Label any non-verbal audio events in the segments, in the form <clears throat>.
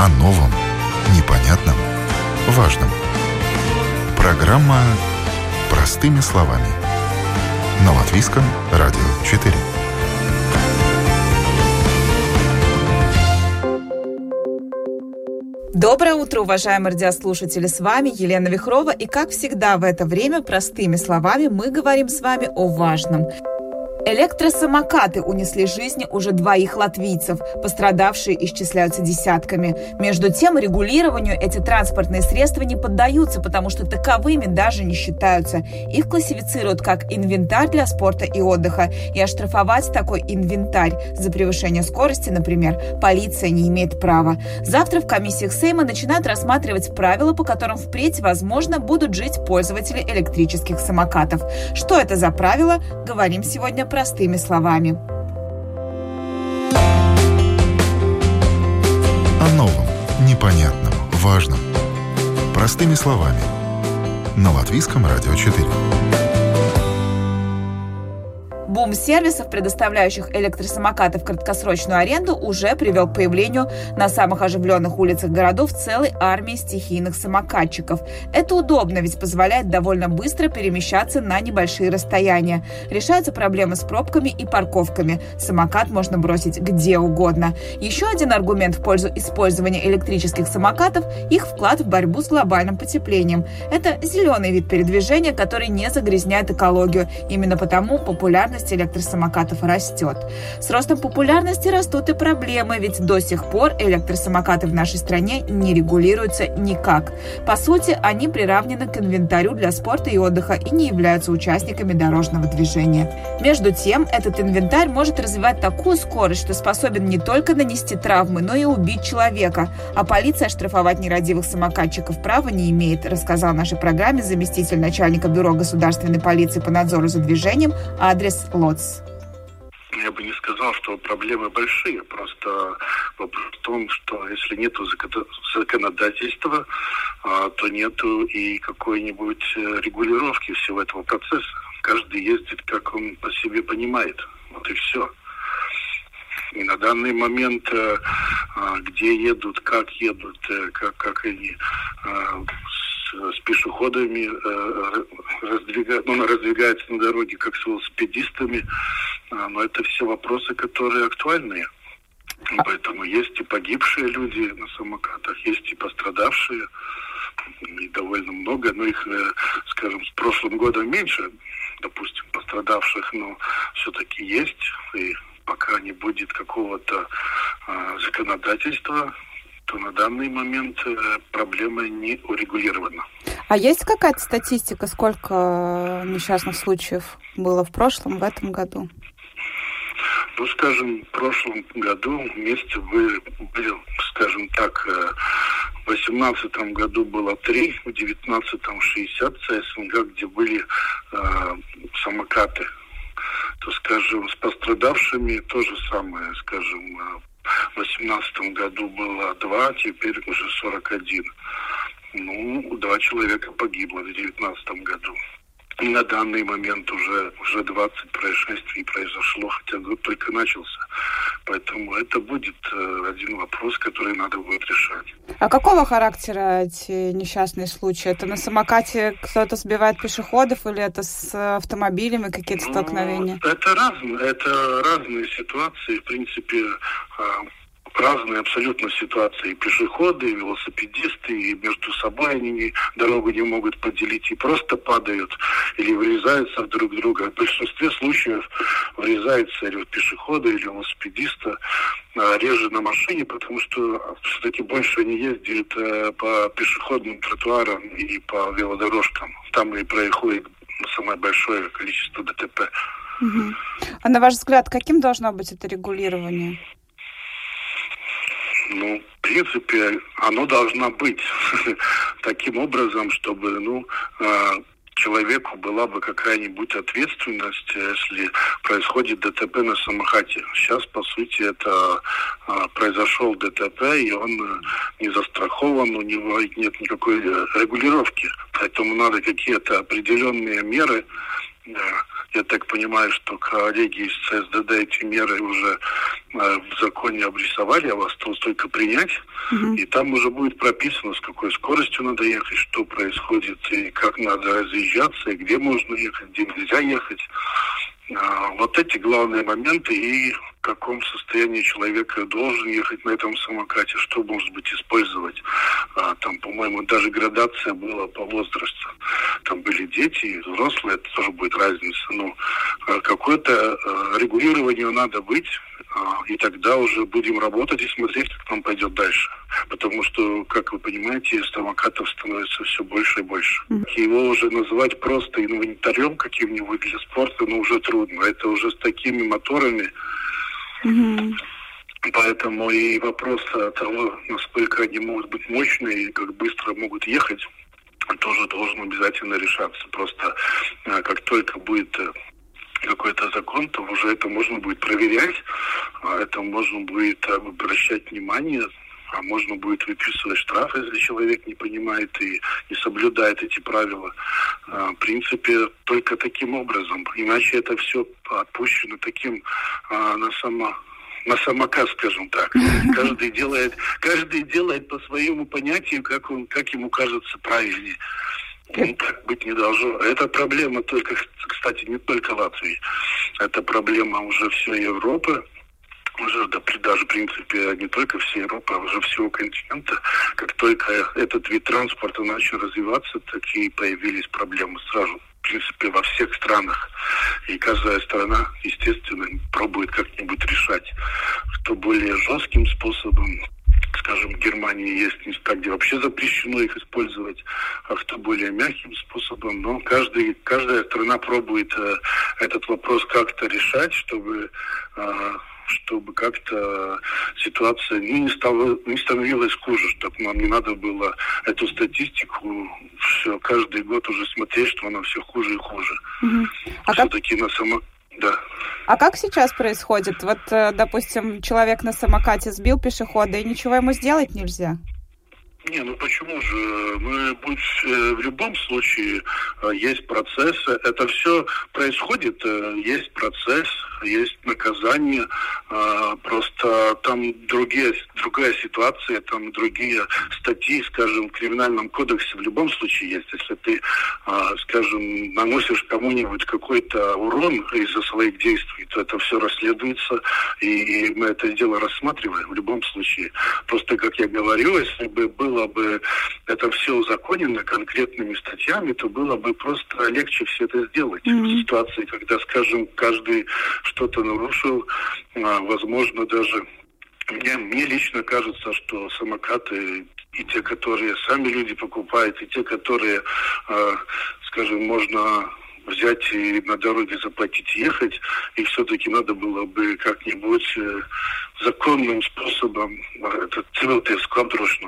О новом, непонятном, важном. Программа «Простыми словами». На Латвийском радио 4. Доброе утро, уважаемые радиослушатели! С вами Елена Вихрова, и как всегда в это время простыми словами мы говорим с вами о важном – Электросамокаты унесли жизни уже двоих латвийцев. Пострадавшие исчисляются десятками. Между тем, регулированию эти транспортные средства не поддаются, потому что таковыми даже не считаются. Их классифицируют как инвентарь для спорта и отдыха. И оштрафовать такой инвентарь за превышение скорости, например, полиция не имеет права. Завтра в комиссиях Сейма начинают рассматривать правила, по которым впредь, возможно, будут жить пользователи электрических самокатов. Что это за правила, говорим сегодня про простыми словами. О новом, непонятном, важном. Простыми словами. На Латвийском радио 4. Бум сервисов, предоставляющих электросамокаты в краткосрочную аренду, уже привел к появлению на самых оживленных улицах городов целой армии стихийных самокатчиков. Это удобно, ведь позволяет довольно быстро перемещаться на небольшие расстояния. Решаются проблемы с пробками и парковками. Самокат можно бросить где угодно. Еще один аргумент в пользу использования электрических самокатов – их вклад в борьбу с глобальным потеплением. Это зеленый вид передвижения, который не загрязняет экологию. Именно потому популярность популярность электросамокатов растет. С ростом популярности растут и проблемы, ведь до сих пор электросамокаты в нашей стране не регулируются никак. По сути, они приравнены к инвентарю для спорта и отдыха и не являются участниками дорожного движения. Между тем, этот инвентарь может развивать такую скорость, что способен не только нанести травмы, но и убить человека. А полиция штрафовать нерадивых самокатчиков права не имеет, рассказал нашей программе заместитель начальника Бюро государственной полиции по надзору за движением адрес Лоц? Я бы не сказал, что проблемы большие. Просто вопрос в том, что если нет законодательства, а, то нету и какой-нибудь э, регулировки всего этого процесса. Каждый ездит, как он по себе понимает. Вот и все. И на данный момент, э, а, где едут, как едут, э, как, как они с пешеходами, э, раздвигает, ну, раздвигается на дороге, как с велосипедистами. А, но это все вопросы, которые актуальные. Поэтому есть и погибшие люди на самокатах, есть и пострадавшие, и довольно много, но их, э, скажем, с прошлым годом меньше, допустим, пострадавших, но все-таки есть, и пока не будет какого-то а, законодательства, то на данный момент э, проблема не урегулирована. А есть какая-то статистика, сколько несчастных случаев было в прошлом, в этом году? Ну, скажем, в прошлом году вместе были, были скажем так, э, в 2018 году было 3, в 2019 60 СНГ, где были э, самокаты. То, скажем, с пострадавшими то же самое, скажем, э, в 2018 году было два, теперь уже 41. Ну, два человека погибло в 2019 году. На данный момент уже, уже 20 происшествий произошло, хотя год только начался. Поэтому это будет э, один вопрос, который надо будет решать. А какого характера эти несчастные случаи? Это на самокате кто-то сбивает пешеходов или это с автомобилями какие-то ну, столкновения? Это разные, это разные ситуации. В принципе, а, разные абсолютно ситуации. И пешеходы, и велосипедисты, и между собой они дорогу не могут поделить, и просто падают или врезаются в друг друга. В большинстве случаев врезается или пешехода, или велосипедиста, а реже на машине, потому что все-таки больше они ездят э, по пешеходным тротуарам и по велодорожкам. Там и происходит самое большое количество ДТП. Угу. А на ваш взгляд, каким должно быть это регулирование? Ну, в принципе, оно должно быть <laughs> таким образом, чтобы, ну, а, человеку была бы какая-нибудь ответственность, если происходит ДТП на самокате. Сейчас, по сути, это а, произошел ДТП, и он э, не застрахован, у него нет никакой э, регулировки. Поэтому надо какие-то определенные меры Я так понимаю, что коллеги из ЦСДД эти меры уже э, в законе обрисовали, а вас осталось только принять. Угу. И там уже будет прописано, с какой скоростью надо ехать, что происходит, и как надо разъезжаться, и где можно ехать, где нельзя ехать. А, вот эти главные моменты и в каком состоянии человек должен ехать на этом самокате, что может быть использовать. А, там, по-моему, даже градация была по возрасту. Там были дети и взрослые, это тоже будет разница. Но а, какое-то регулирование надо быть, и тогда уже будем работать и смотреть, как нам пойдет дальше. Потому что, как вы понимаете, самокатов становится все больше и больше. Его уже называть просто инвентарем каким-нибудь для спорта, ну, уже трудно. Это уже с такими моторами. Mm-hmm. Поэтому и вопрос того, насколько они могут быть мощные и как быстро могут ехать, тоже должен обязательно решаться. Просто а, как только будет э, какой-то закон, то уже это можно будет проверять, а это можно будет обращать внимание, а можно будет выписывать штраф, если человек не понимает и не соблюдает эти правила. А, в принципе, только таким образом. Иначе это все отпущено таким а, на само на самокат, скажем так. <laughs> Каждый делает, каждый делает по своему понятию, как он, как ему кажется правильнее. Ну, так быть не должно. Это проблема только, кстати, не только Латвии. Это проблема уже всей Европы уже да, даже в принципе не только всей Европы, а уже всего континента. Как только этот вид транспорта начал развиваться, так и появились проблемы сразу. В принципе, во всех странах. И каждая страна, естественно, пробует как-нибудь решать. Кто более жестким способом, скажем, в Германии есть места, где вообще запрещено их использовать, а что более мягким способом. Но каждый, каждая страна пробует э, этот вопрос как-то решать, чтобы э, чтобы как-то ситуация ну, не, стала, не становилась хуже, чтобы нам не надо было эту статистику все каждый год уже смотреть, что она все хуже и хуже. Угу. А Все-таки как... на само... Да. А как сейчас происходит? Вот, э, допустим, человек на самокате сбил пешехода, и ничего ему сделать нельзя? Не, ну почему же? Мы будь э, в любом случае э, есть процессы. Это все происходит, есть процесс, есть наказание. Просто там другие, другая ситуация, там другие статьи, скажем, в криминальном кодексе в любом случае есть. Если ты, скажем, наносишь кому-нибудь какой-то урон из-за своих действий, то это все расследуется, и мы это дело рассматриваем в любом случае. Просто, как я говорю, если бы было бы это все узаконено конкретными статьями, то было бы просто легче все это сделать. Mm-hmm. В ситуации, когда, скажем, каждый что-то нарушил, а, возможно, даже мне, мне лично кажется, что самокаты и те, которые сами люди покупают, и те, которые, э, скажем, можно взять и на дороге заплатить ехать, и все-таки надо было бы как-нибудь э, законным способом э, это цивилтейскую обдрожь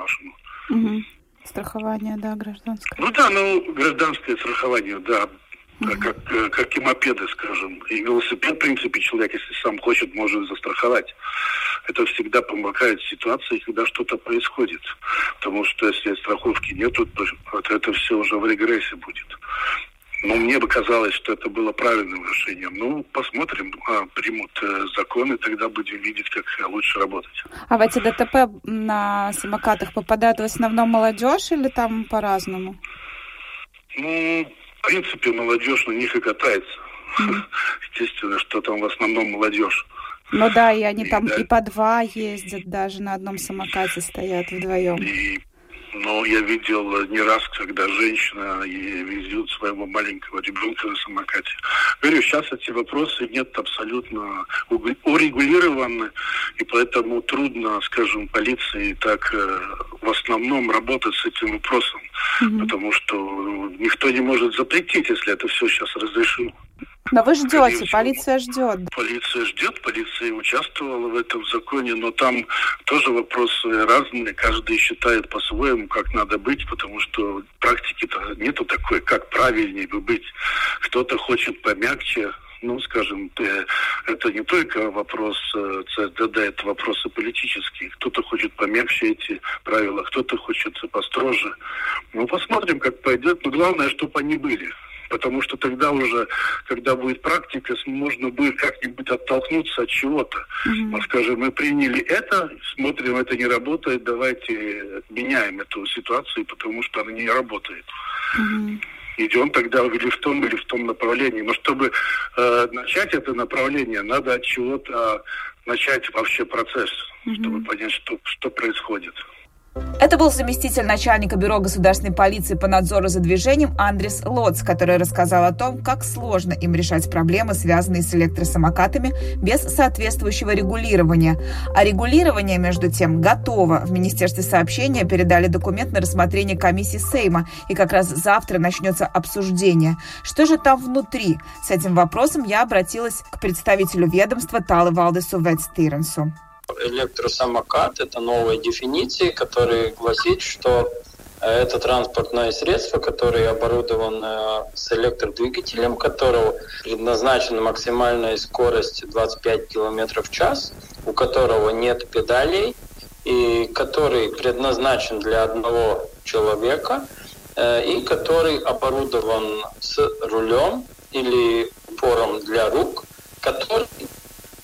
Угу. Страхование, да, гражданское. Ну да, ну гражданское страхование, да, угу. как, э, как и мопеды, скажем. И велосипед, в принципе, человек, если сам хочет, может застраховать. Это всегда помогает в ситуации, когда что-то происходит. Потому что если страховки нету, то это все уже в регрессе будет. Ну, мне бы казалось, что это было правильным решением. Ну, посмотрим, а, примут э, законы, тогда будем видеть, как лучше работать. А в эти ДТП на самокатах попадает в основном молодежь или там по-разному? Ну, в принципе, молодежь на них и катается. <laughs> Естественно, что там в основном молодежь. Ну да, и они и, там да. и по два ездят, даже на одном самокате стоят вдвоем. И но я видел не раз, когда женщина везет своего маленького ребенка на самокате. Говорю, сейчас эти вопросы нет абсолютно урегулированы, и поэтому трудно, скажем, полиции так э, в основном работать с этим вопросом, mm-hmm. потому что никто не может запретить, если это все сейчас разрешено. Но вы ждете, полиция ждет. Полиция ждет, полиция участвовала в этом законе, но там тоже вопросы разные, каждый считает по-своему, как надо быть, потому что практики-то нету такой, как правильнее бы быть. Кто-то хочет помягче, ну, скажем, это не только вопрос э, ЦСДД, это вопросы политические. Кто-то хочет помягче эти правила, кто-то хочет построже. Ну, посмотрим, как пойдет. Но главное, чтобы они были Потому что тогда уже, когда будет практика, можно будет как-нибудь оттолкнуться от чего-то. Mm-hmm. Мы скажем, мы приняли это, смотрим, это не работает, давайте меняем эту ситуацию, потому что она не работает. Mm-hmm идем тогда или в том, или в том направлении. Но чтобы э, начать это направление, надо от чего-то начать вообще процесс, mm-hmm. чтобы понять, что, что происходит. Это был заместитель начальника Бюро государственной полиции по надзору за движением Андрес Лоц, который рассказал о том, как сложно им решать проблемы, связанные с электросамокатами, без соответствующего регулирования. А регулирование, между тем, готово. В Министерстве сообщения передали документ на рассмотрение комиссии Сейма, и как раз завтра начнется обсуждение. Что же там внутри? С этим вопросом я обратилась к представителю ведомства Талы Валдесу Ветстиренсу электросамокат – это новая дефиниция, которая гласит, что э, это транспортное средство, которое оборудовано с электродвигателем, которого предназначена максимальная скорость 25 км в час, у которого нет педалей, и который предназначен для одного человека, э, и который оборудован с рулем или упором для рук, который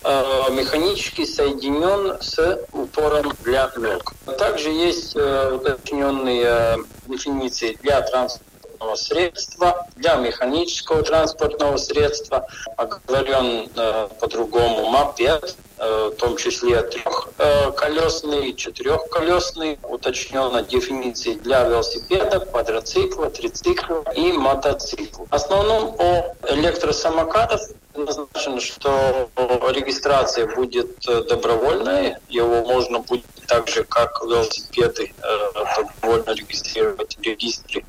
Э, механически соединен с упором для ног. Также есть э, уточненные дефиниции для транспортного средства, для механического транспортного средства, оговорен э, по-другому мопед, в том числе трехколесный, четырехколесный, уточнена дефиниции для велосипеда, квадроцикла, трицикла и мотоцикла. В основном по электросамокатов Однозначно, что регистрация будет э, добровольной. Его можно будет так же, как велосипеды, э, добровольно регистрировать в регистре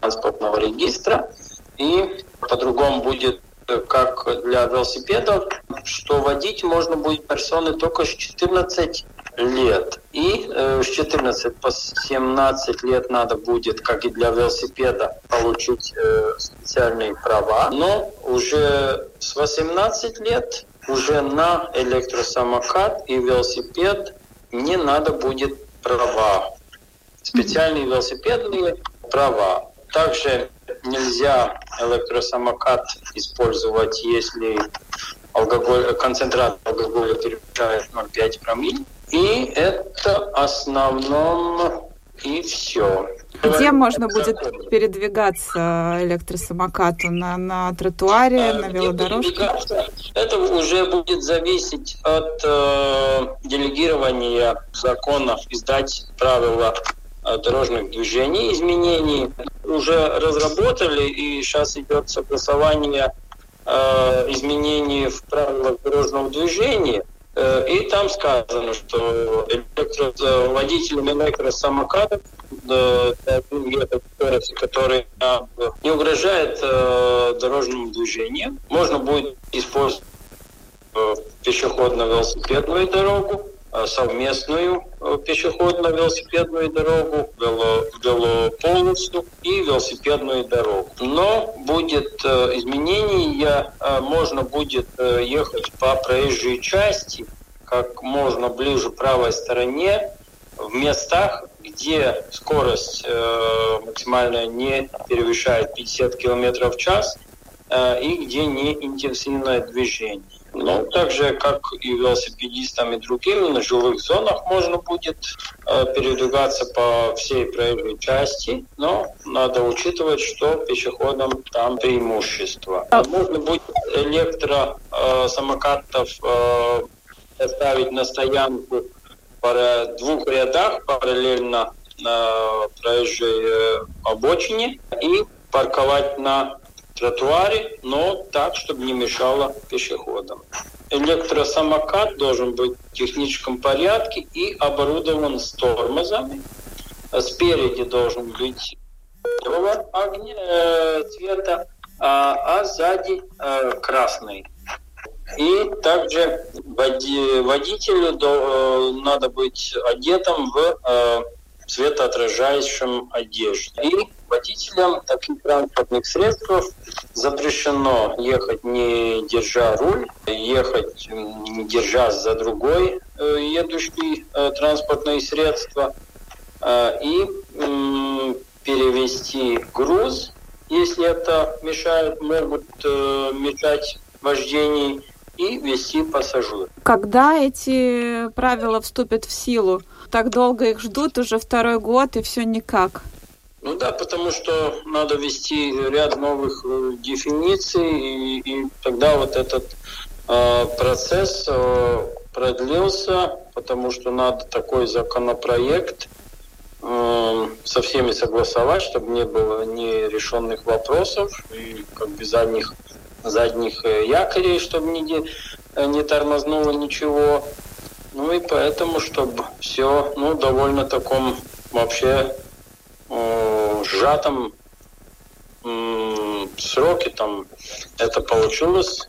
транспортного регистра. И по-другому будет э, как для велосипедов, что водить можно будет персоны только с 14 лет. И э, с 14 по 17 лет надо будет, как и для велосипеда, получить э, специальные права. Но уже с 18 лет уже на электросамокат и велосипед не надо будет права. Специальные велосипедные права. Также нельзя электросамокат использовать, если алкоголь, концентрат алкоголя превышает 0,5 промилле. И это основном и все. Где можно будет передвигаться электросамокату? На, на тротуаре, а, на велодорожке? Это уже будет зависеть от э, делегирования законов, издать правила э, дорожных движений, изменений. Уже разработали, и сейчас идет согласование э, изменений в правилах дорожного движения – Э, и там сказано, что э, водителям электросамокатов скорости, который не угрожает э, дорожному движению, можно будет использовать пешеходно-велосипедную дорогу, совместную пешеходно-велосипедную дорогу, вело, велополосу и велосипедную дорогу. Но будет изменение, можно будет ехать по проезжей части, как можно ближе правой стороне, в местах, где скорость э, максимальная не превышает 50 км в час э, и где не интенсивное движение. Ну, так же, как и велосипедистам и другим, на жилых зонах можно будет э, передвигаться по всей проезжей части, но надо учитывать, что пешеходам там преимущество. Можно будет электросамокатов э, ставить на стоянку в двух рядах параллельно на проезжей э, обочине и парковать на тротуаре, но так, чтобы не мешало пешеходам. Электросамокат должен быть в техническом порядке и оборудован с тормозами. Спереди должен быть огня, э, цвета, а, а сзади э, красный. И также водителю э, надо быть одетым в э, светоотражающем одежде. И водителям таких транспортных средств запрещено ехать не держа руль, ехать не держа за другой э, едущий транспортное средство и перевести груз если это мешает, могут э, мешать вождению и вести пассажиров. Когда эти правила вступят в силу? Так долго их ждут уже второй год и все никак. Ну да, потому что надо ввести ряд новых э, дефиниций, и, и тогда вот этот э, процесс э, продлился, потому что надо такой законопроект э, со всеми согласовать, чтобы не было нерешенных вопросов и как бы задних, задних э, якорей, чтобы не, э, не тормознуло ничего. Ну и поэтому, чтобы все ну, довольно таком вообще э, сжатом э, сроке там это получилось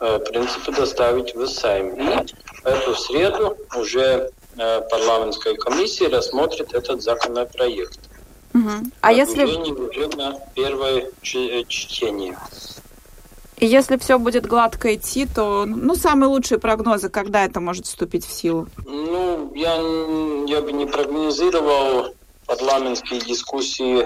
э, в принципе доставить в Сайм. И эту среду уже э, парламентская комиссия рассмотрит этот законопроект. Угу. А если... Уже на первое э, чтение. И если все будет гладко идти, то ну, самые лучшие прогнозы, когда это может вступить в силу? Ну, я, я бы не прогнозировал парламентские дискуссии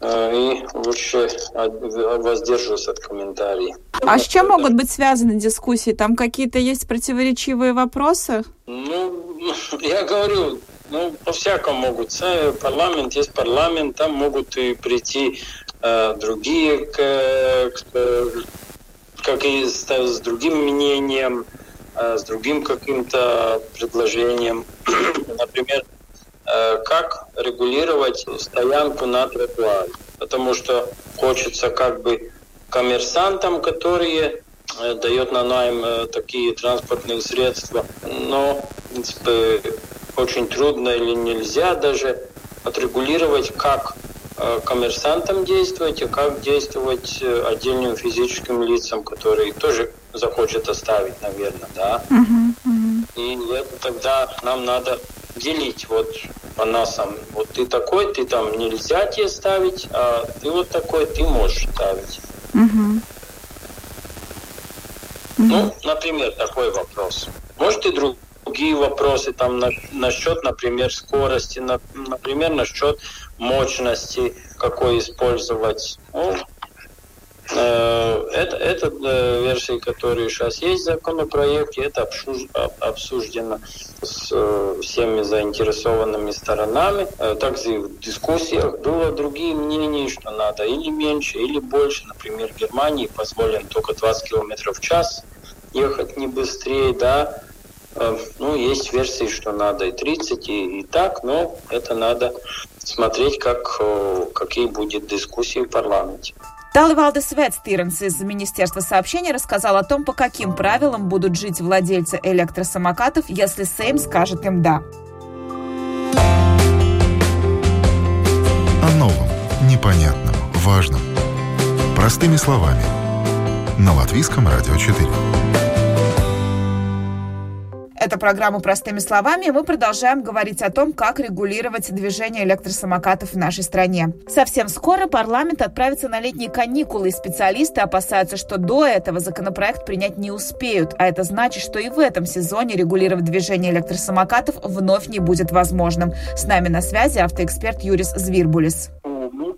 э, и лучше воздерживаюсь от комментариев. А с чем могут быть связаны дискуссии? Там какие-то есть противоречивые вопросы? Ну, <laughs> я говорю, ну, по-всякому могут. Парламент есть парламент, там могут и прийти э, другие, к, к, как и с, с другим мнением, э, с другим каким-то предложением. <clears throat> Например, как регулировать стоянку на тротуаре. Потому что хочется как бы коммерсантам, которые э, дает на найм э, такие транспортные средства, но в принципе очень трудно или нельзя даже отрегулировать, как э, коммерсантам действовать и как действовать э, отдельным физическим лицам, которые тоже захочет оставить, наверное, да. Uh-huh, uh-huh. И это тогда нам надо делить вот по насам. Вот ты такой, ты там нельзя тебе ставить, а ты вот такой, ты можешь ставить. Uh-huh. Ну, например, такой вопрос. Может и друг другие вопросы там на, насчет, например, скорости, на, например, насчет мощности, какой использовать. Ну, э, это, это э, версии, которые сейчас есть в законопроекте, это обсуж, обсуждено с э, всеми заинтересованными сторонами. Э, также в дискуссиях было другие мнения, что надо или меньше, или больше. Например, в Германии позволен только 20 км в час ехать не быстрее, да, ну, есть версии, что надо и 30, и, и так, но это надо смотреть, как, какие будут дискуссии в парламенте. Талы Валдес Ветстиренс из Министерства сообщений рассказал о том, по каким правилам будут жить владельцы электросамокатов, если Сейм скажет им «да». О новом, непонятном, важном. Простыми словами. На Латвийском радио 4. Это программа «Простыми словами», мы продолжаем говорить о том, как регулировать движение электросамокатов в нашей стране. Совсем скоро парламент отправится на летние каникулы, и специалисты опасаются, что до этого законопроект принять не успеют, а это значит, что и в этом сезоне регулировать движение электросамокатов вновь не будет возможным. С нами на связи автоэксперт Юрис Звирбулис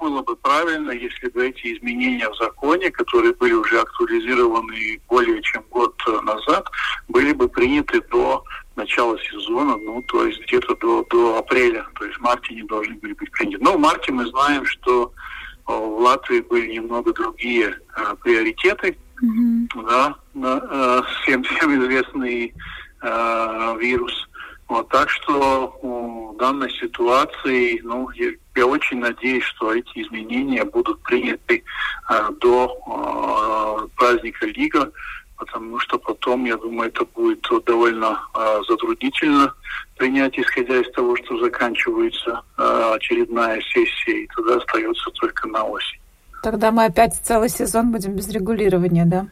было бы правильно, если бы эти изменения в законе, которые были уже актуализированы более чем год назад, были бы приняты до начала сезона, ну, то есть где-то до, до апреля, то есть в марте не должны были быть приняты. Но в марте мы знаем, что э, в Латвии были немного другие э, приоритеты, mm-hmm. да, э, всем, всем известный э, вирус. Вот, так что в данной ситуации, ну, я, я очень надеюсь, что эти изменения будут приняты э, до э, праздника Лига, потому что потом, я думаю, это будет довольно э, затруднительно принять, исходя из того, что заканчивается э, очередная сессия, и тогда остается только на осень. Тогда мы опять целый сезон будем без регулирования, да?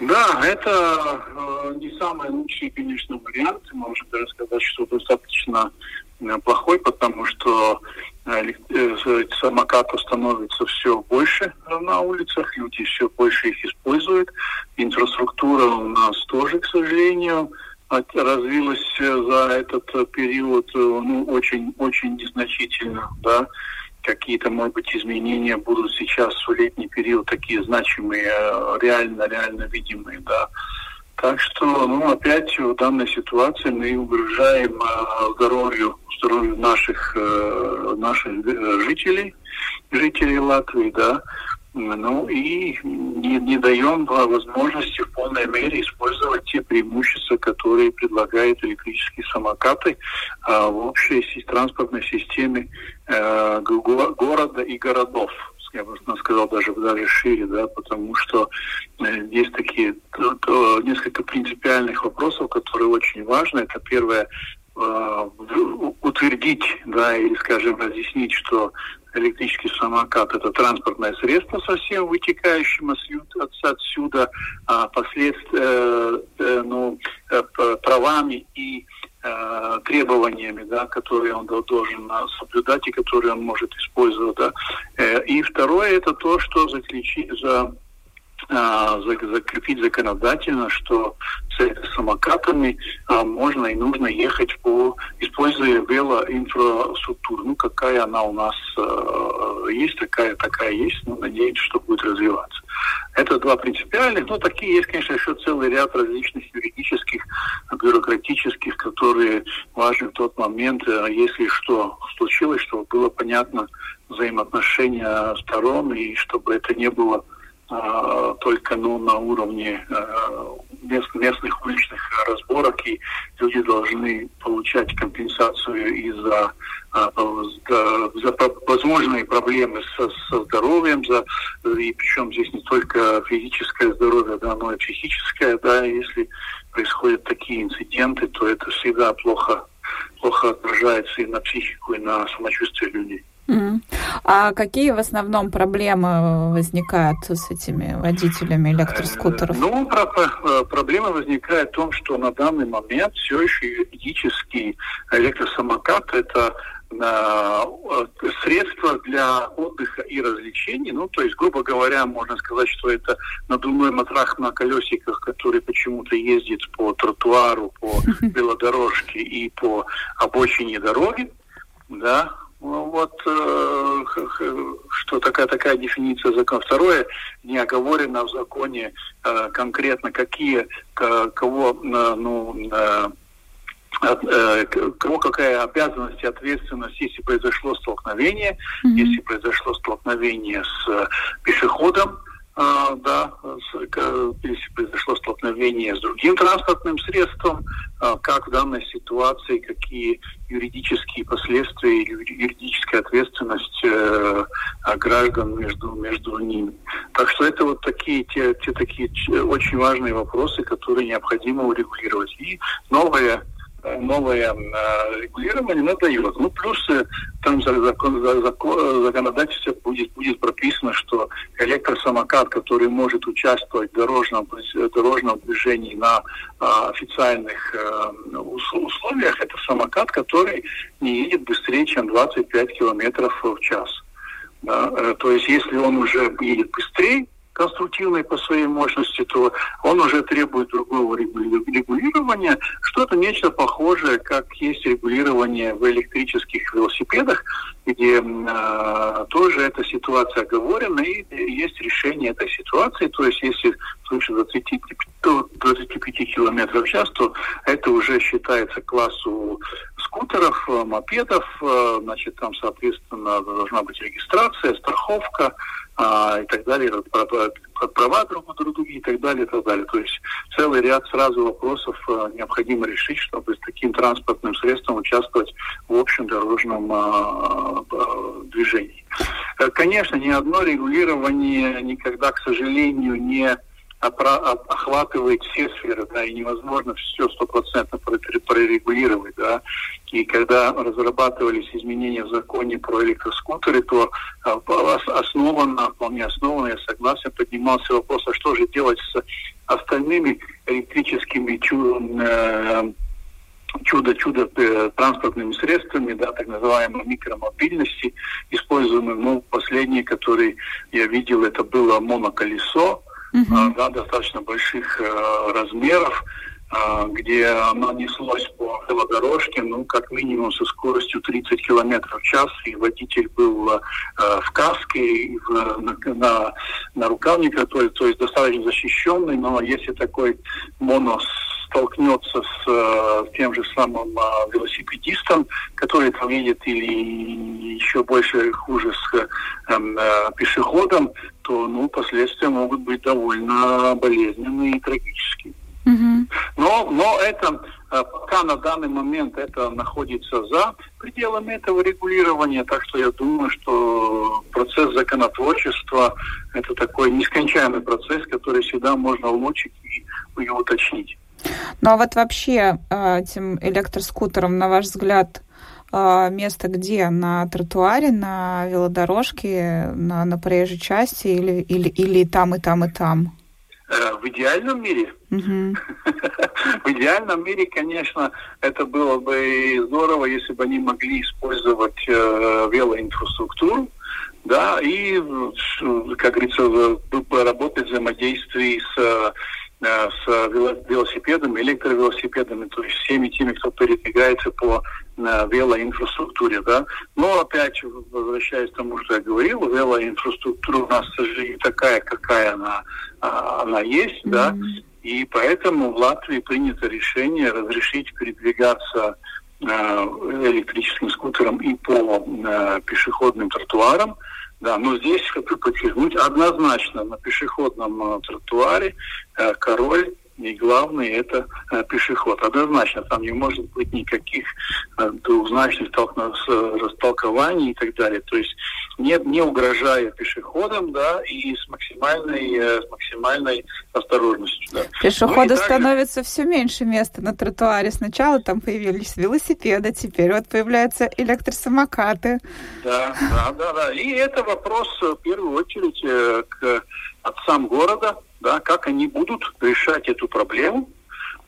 Да, это э, не самый лучший, конечно, вариант. Можно даже сказать, что достаточно э, плохой, потому что э, э, самокатов становится все больше на улицах, люди все больше их используют. Инфраструктура у нас тоже, к сожалению, развилась за этот период ну, очень, очень незначительно, да. Какие-то, может быть, изменения будут сейчас в летний период такие значимые, реально, реально видимые, да. Так что, ну, опять в данной ситуации мы угрожаем здоровью, здоровью наших, наших жителей, жителей Латвии, да, ну и не, не даем возможности в полной мере использовать те преимущества, которые предлагают электрические самокаты а, в общей транспортной системе а, города и городов я бы сказал, даже, даже шире, да, потому что э, есть такие то, то, несколько принципиальных вопросов, которые очень важны. Это первое, э, утвердить, да, или, скажем, разъяснить, что электрический самокат – это транспортное средство совсем вытекающим отсюда, а последствия, э, э, ну, э, правами и требованиями, да, которые он должен соблюдать и которые он может использовать. Да. И второе – это то, что заключить за а, закрепить законодательно, что с самокатами а, можно и нужно ехать по, используя велоинфраструктуру. Ну, какая она у нас а, есть, такая, такая есть, но надеемся, что будет развиваться. Это два принципиальных, но такие есть, конечно, еще целый ряд различных юридических, бюрократических, которые важны в тот момент, если что случилось, чтобы было понятно взаимоотношения сторон, и чтобы это не было а, только ну, на уровне а, мест, местных уличных разборок, и люди должны получать компенсацию и а, за, за возможные проблемы со, со здоровьем, за, и причем здесь не только физическое здоровье, да, но и психическое, да, если происходят такие инциденты, то это всегда плохо, плохо отражается и на психику, и на самочувствие людей. А какие в основном проблемы возникают с этими водителями электроскутеров? Ну, про э, проблема возникает в том, что на данный момент все еще юридический электросамокат – это э, средство для отдыха и развлечений. Ну, то есть, грубо говоря, можно сказать, что это надувной матрах на колесиках, который почему-то ездит по тротуару, по <laughs> велодорожке и по обочине дороги, да, ну, вот э, что такая такая дефиниция закона. Второе, не оговорено в законе э, конкретно какие, кого, э, ну, э, э, кого какая обязанность и ответственность, если произошло столкновение, mm-hmm. если произошло столкновение с э, пешеходом, да, если произошло столкновение с другим транспортным средством, а, как в данной ситуации, какие юридические последствия или юридическая ответственность э, граждан между, между ними. Так что это вот такие, те, те такие очень важные вопросы, которые необходимо урегулировать. И новая новое э, регулирование надает. Ну, плюс э, там за, закон, за, закон, законодательство будет, будет прописано, что электросамокат, который может участвовать в дорожном, дорожном движении на а, официальных а, условиях, это самокат, который не едет быстрее, чем 25 километров в час. Да? То есть, если он уже едет быстрее, конструктивный по своей мощности, то он уже требует другого регулирования. Что-то нечто похожее, как есть регулирование в электрических велосипедах, где э, тоже эта ситуация оговорена, и есть решение этой ситуации. То есть если свыше 20, 25 км в час, то это уже считается классу скутеров, мопедов, э, значит, там, соответственно, должна быть регистрация, страховка, а, и так далее, права друг другие и так далее, и так далее. То есть целый ряд сразу вопросов а, необходимо решить, чтобы с таким транспортным средством участвовать в общем дорожном а, а, движении. Э, конечно, ни одно регулирование никогда, к сожалению, не охватывает все сферы, да, и невозможно все стопроцентно прорегулировать, да. И когда разрабатывались изменения в законе про электроскутеры, то а, основанно, вполне основанно, я согласен, поднимался вопрос, а что же делать с остальными электрическими чудо чудо-чудо э, транспортными средствами, да, так называемой микромобильности, используемые, ну, последние, которые я видел, это было моноколесо, uh-huh. да, достаточно больших э, размеров, а, где оно неслось по велодорожке, ну, как минимум со скоростью 30 км в час, и водитель был э, в каске, и в, на, на, на рукавнике, то, то есть достаточно защищенный, но если такой монос столкнется с э, тем же самым э, велосипедистом, который там едет, или еще больше хуже с э, э, пешеходом, то ну, последствия могут быть довольно болезненные и трагические. Но, но это э, пока на данный момент это находится за пределами этого регулирования, так что я думаю, что процесс законотворчества это такой нескончаемый процесс, который всегда можно улучшить и, и уточнить. Ну а вот вообще э, этим электроскутером, на ваш взгляд, э, место где? На тротуаре, на велодорожке, на, на проезжей части или, или, или там, и там, и там? Э, в идеальном мире? <laughs> В идеальном мире, конечно, это было бы здорово, если бы они могли использовать э, велоинфраструктуру, да, и, как говорится, работать в взаимодействии с с велосипедами, электровелосипедами, то есть всеми теми, кто передвигается по э, велоинфраструктуре, да. Но опять, возвращаясь к тому, что я говорил, велоинфраструктура у нас, к сожалению, такая, какая она, а, она есть, mm-hmm. да, и поэтому в Латвии принято решение разрешить передвигаться э, электрическим скутером и по пешеходным тротуарам, да, но здесь хочу подчеркнуть, однозначно на пешеходном э, тротуаре э, король и главный это э, пешеход. Однозначно, там не может быть никаких э, двузначных растолкований и так далее. То есть не, не угрожая пешеходам, да, и с максимальной, э, с максимальной осторожностью. Да. Пешеходу ну, также... становится все меньше места на тротуаре. Сначала там появились велосипеды, теперь вот появляются электросамокаты. Да, да, да, да. И это вопрос в первую очередь к отцам города, да, как они будут решать эту проблему,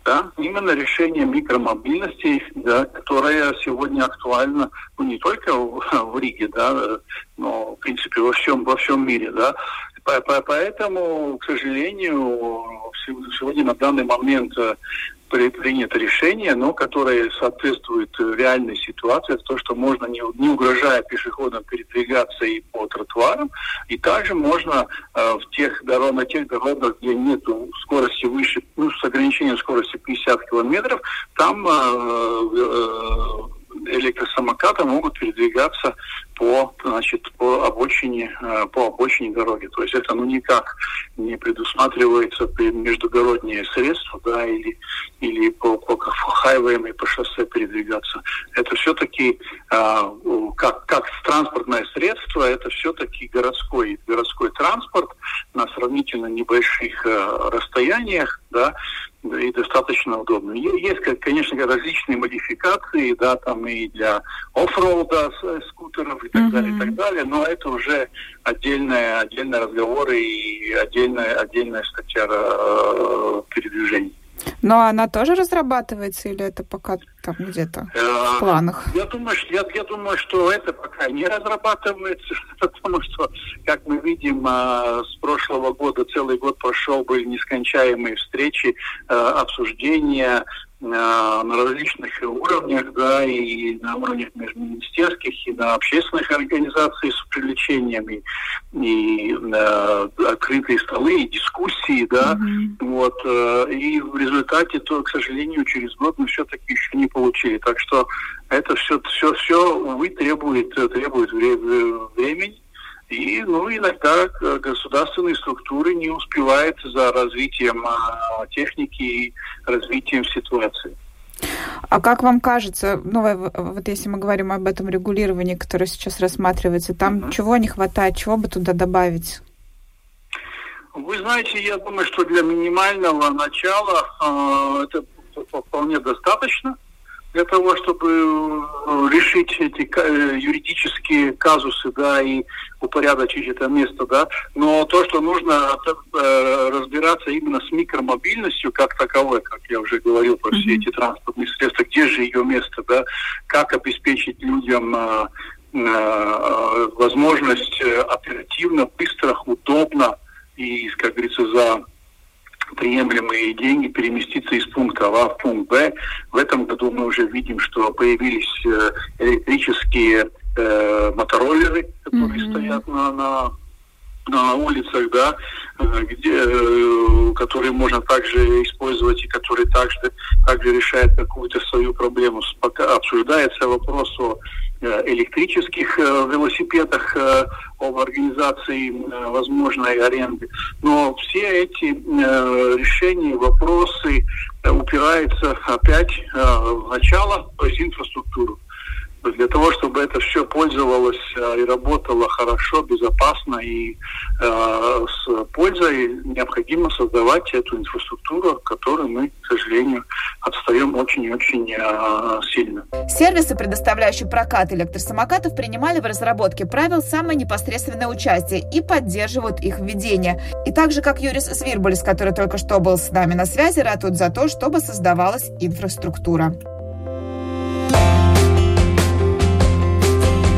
да, именно решение микромобильности, да, которая сегодня актуальна ну, не только в, в Риге, да, но, в принципе, во всем, во всем мире, да. Поэтому, к сожалению, сегодня на данный момент э, принято решение, но которое соответствует реальной ситуации, это то, что можно, не, не угрожая пешеходам, передвигаться и по тротуарам, и также можно э, в тех дорог, на тех дорогах, где нет скорости выше, ну, с ограничением скорости 50 километров, там э, э, электросамокаты могут передвигаться по, значит, по обочине, э, по обочине дороги. То есть это ну никак не предусматривается междугородние средства, да, или, или по, по, по хайвеям и по шоссе передвигаться. Это все-таки а, как, как транспортное средство, это все-таки городской, городской транспорт на сравнительно небольших а, расстояниях, да, и достаточно удобно. Есть, конечно, различные модификации, да, там и для оффроуда скутеров и так mm-hmm. далее, и так далее, но это уже отдельная, отдельный разговор и отдельная, отдельная статья э, передвижений. Но она тоже разрабатывается или это пока там где-то в э, планах? Я думаю, что, я, я думаю, что это пока не разрабатывается, <laughs> потому что, как мы видим, э, с прошлого года целый год прошел, были нескончаемые встречи, э, обсуждения, на различных уровнях, да, и на уровнях межминистерских, и на общественных организациях с привлечением, и, и э, открытые столы, и дискуссии, да, mm-hmm. вот, э, и в результате, то, к сожалению, через год мы все-таки еще не получили, так что это все, все, все, увы, требует, требует времени, и, ну, иногда государственные структуры не успевают за развитием а, техники и развитием ситуации. А как вам кажется, ну, вот если мы говорим об этом регулировании, которое сейчас рассматривается, там uh-huh. чего не хватает, чего бы туда добавить? Вы знаете, я думаю, что для минимального начала э, это вполне достаточно для того, чтобы э, решить эти э, юридические казусы, да, и упорядочить это место, да. Но то, что нужно э, разбираться именно с микромобильностью как таковой, как я уже говорил про все эти транспортные средства, где же ее место, да, как обеспечить людям возможность оперативно, быстро, удобно и, как говорится, за приемлемые деньги переместиться из пункта А в пункт Б. В этом году мы уже видим, что появились э, электрические э, мотороллеры, которые mm-hmm. стоят на, на на улицах, да, э, где, э, которые можно также использовать и которые также, также решают какую-то свою проблему. Пока обсуждается вопрос о электрических велосипедах, об организации возможной аренды. Но все эти решения, вопросы упираются опять в начало, то есть инфраструктуру. Для того, чтобы это все пользовалось э, и работало хорошо, безопасно и э, с пользой, необходимо создавать эту инфраструктуру, от которой мы, к сожалению, отстаем очень и очень э, сильно. Сервисы, предоставляющие прокат электросамокатов, принимали в разработке правил самое непосредственное участие и поддерживают их введение. И так же, как Юрис Свирболис, который только что был с нами на связи, ратуют за то, чтобы создавалась инфраструктура.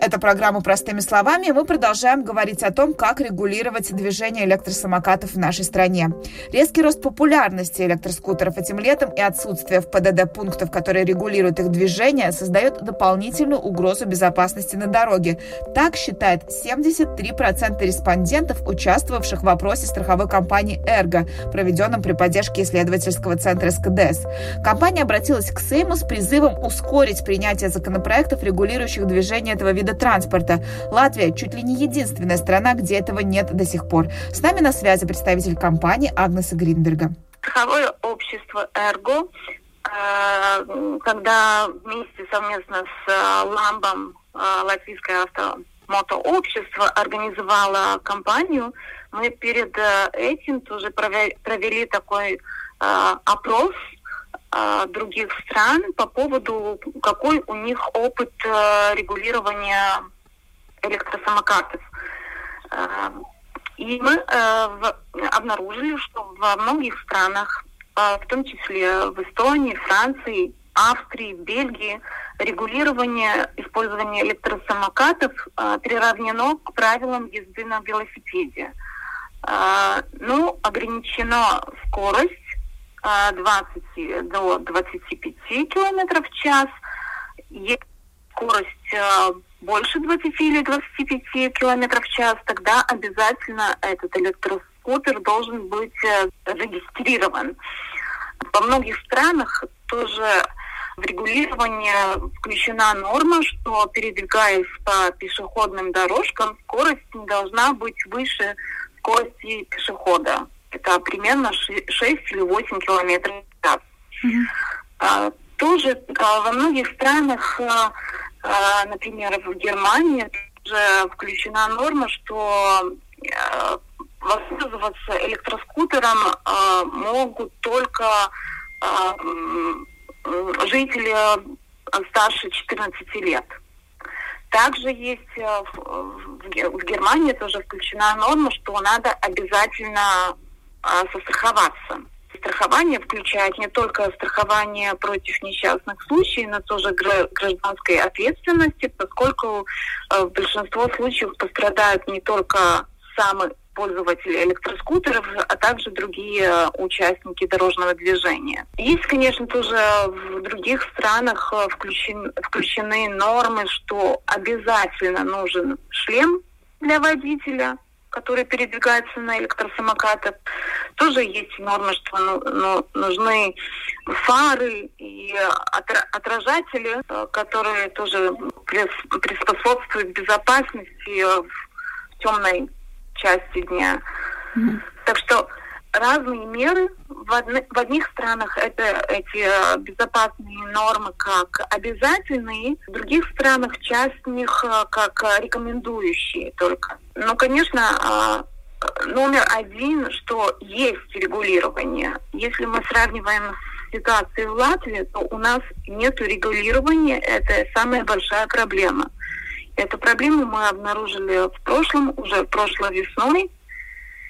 Это программа «Простыми словами», мы продолжаем говорить о том, как регулировать движение электросамокатов в нашей стране. Резкий рост популярности электроскутеров этим летом и отсутствие в ПДД пунктов, которые регулируют их движение, создает дополнительную угрозу безопасности на дороге. Так считает 73% респондентов, участвовавших в опросе страховой компании «Эрго», проведенном при поддержке исследовательского центра СКДС. Компания обратилась к Сейму с призывом ускорить принятие законопроектов, регулирующих движение этого вида транспорта. Латвия чуть ли не единственная страна, где этого нет до сих пор. С нами на связи представитель компании Агнеса Гринберга. Страховое общество «Эрго», э, когда вместе совместно с э, Ламбом э, Латвийское автомотообщество организовало кампанию, мы перед этим тоже провели такой опрос других стран по поводу, какой у них опыт э, регулирования электросамокатов. Э, и мы э, обнаружили, что во многих странах, э, в том числе в Эстонии, Франции, Австрии, Бельгии, регулирование использования электросамокатов приравнено к правилам езды на велосипеде. Ну, ограничена скорость 20 до 25 километров в час. Если скорость э, больше 20 или 25 километров в час, тогда обязательно этот электроскутер должен быть э, зарегистрирован. Во многих странах тоже в регулирование включена норма, что передвигаясь по пешеходным дорожкам, скорость не должна быть выше скорости пешехода. Это примерно 6 или 8 километров в час. Mm-hmm. А, тоже а, во многих странах, а, а, например, в Германии, уже включена норма, что а, воспользоваться электроскутером а, могут только а, жители старше 14 лет. Также есть в Германии тоже включена норма, что надо обязательно а, состраховаться. Страхование включает не только страхование против несчастных случаев, но тоже гражданской ответственности, поскольку э, в большинство случаев пострадают не только сами пользователи электроскутеров, а также другие участники дорожного движения. Есть, конечно, тоже в других странах э, включен, включены нормы, что обязательно нужен шлем для водителя, которые передвигаются на электросамокатах. Тоже есть норма, что ну, ну, нужны фары и отражатели, э, которые тоже приспособствуют безопасности в темной части дня. Mm-hmm. Так что разные меры. В, одни, в одних странах это эти э, безопасные нормы как обязательные, в других странах э, как рекомендующие только. Ну, конечно, а, номер один, что есть регулирование. Если мы сравниваем с ситуацией в Латвии, то у нас нет регулирования. Это самая большая проблема. Эту проблему мы обнаружили в прошлом, уже прошлой весной,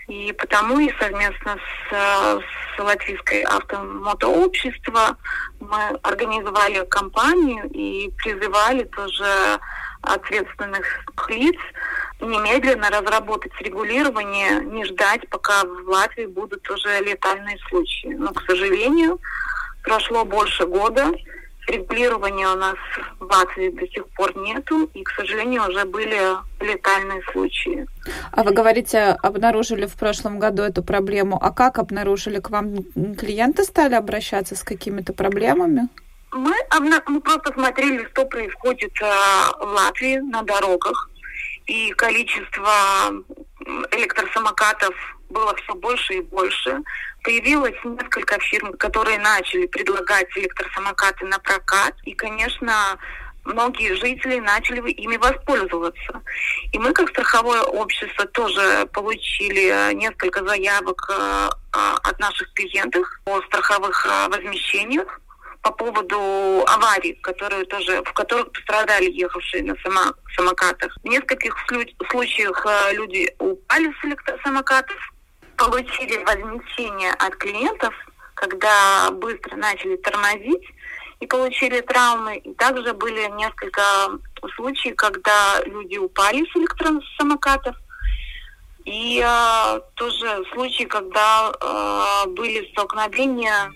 И потому и совместно с, с Латвийской автомотообществом мы организовали кампанию и призывали тоже ответственных лиц немедленно разработать регулирование, не ждать, пока в Латвии будут уже летальные случаи. Но, к сожалению, прошло больше года, регулирования у нас в Латвии до сих пор нету, и, к сожалению, уже были летальные случаи. А вы говорите, обнаружили в прошлом году эту проблему. А как обнаружили? К вам клиенты стали обращаться с какими-то проблемами? Мы, мы просто смотрели, что происходит э, в Латвии на дорогах, и количество электросамокатов было все больше и больше. Появилось несколько фирм, которые начали предлагать электросамокаты на прокат. И, конечно, многие жители начали ими воспользоваться. И мы, как страховое общество, тоже получили несколько заявок э, от наших клиентов о страховых э, возмещениях по поводу аварий, которые тоже, в которых пострадали ехавшие на само, самокатах. В нескольких случаях э, люди упали с электросамокатов, получили возмещение от клиентов, когда быстро начали тормозить и получили травмы. И также были несколько случаев, когда люди упали с электросамокатов. И э, тоже случаи, когда э, были столкновения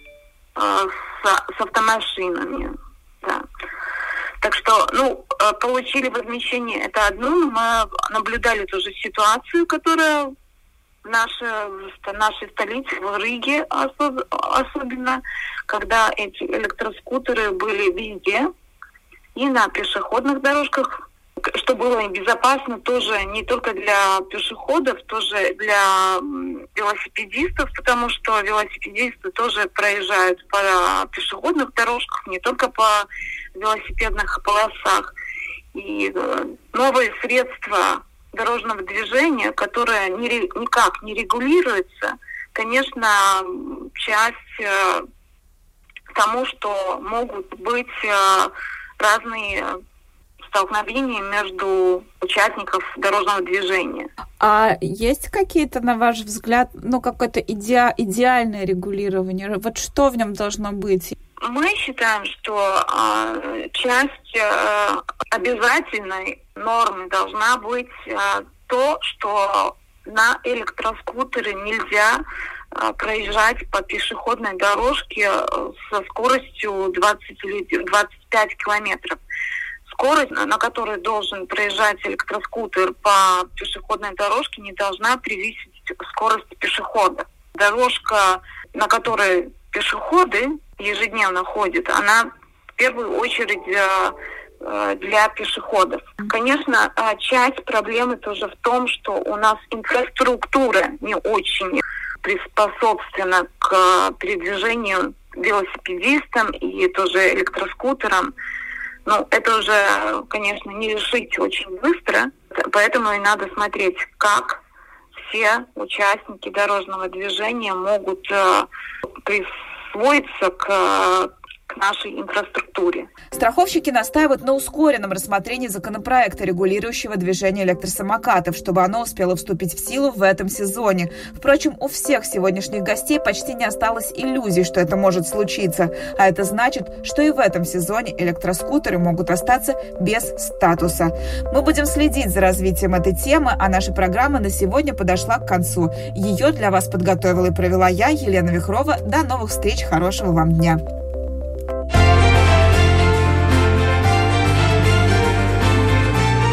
с, с автомашинами. Да. Так что, ну, э, получили возмещение, это одно, но мы наблюдали тоже ситуацию, которая в нашей, в нашей столице, в Риге особенно, когда эти электроскутеры были везде, и на пешеходных дорожках, что было безопасно тоже не только для пешеходов, тоже для велосипедистов, потому что велосипедисты тоже проезжают по пешеходных дорожках, не только по велосипедных полосах. И э, новые средства дорожного движения, которое никак не регулируется, конечно, часть э, тому, что могут быть э, разные столкновения между участников дорожного движения. А есть какие-то, на ваш взгляд, ну, какое-то иде идеальное регулирование? Вот что в нем должно быть? Мы считаем, что э, часть э, обязательной нормы должна быть э, то, что на электроскутеры нельзя э, проезжать по пешеходной дорожке э, со скоростью 20 или 25 километров. Скорость, на которой должен проезжать электроскутер по пешеходной дорожке, не должна превысить скорость пешехода. Дорожка, на которой пешеходы ежедневно ходят, она в первую очередь э, э, для пешеходов. Конечно, э, часть проблемы тоже в том, что у нас инфраструктура не очень приспособлена к передвижению велосипедистам и тоже электроскутерам. Ну, это уже, конечно, не решить очень быстро, поэтому и надо смотреть, как все участники дорожного движения могут э, присвоиться к к нашей инфраструктуре. Страховщики настаивают на ускоренном рассмотрении законопроекта, регулирующего движение электросамокатов, чтобы оно успело вступить в силу в этом сезоне. Впрочем, у всех сегодняшних гостей почти не осталось иллюзий, что это может случиться. А это значит, что и в этом сезоне электроскутеры могут остаться без статуса. Мы будем следить за развитием этой темы, а наша программа на сегодня подошла к концу. Ее для вас подготовила и провела я, Елена Вихрова. До новых встреч, хорошего вам дня!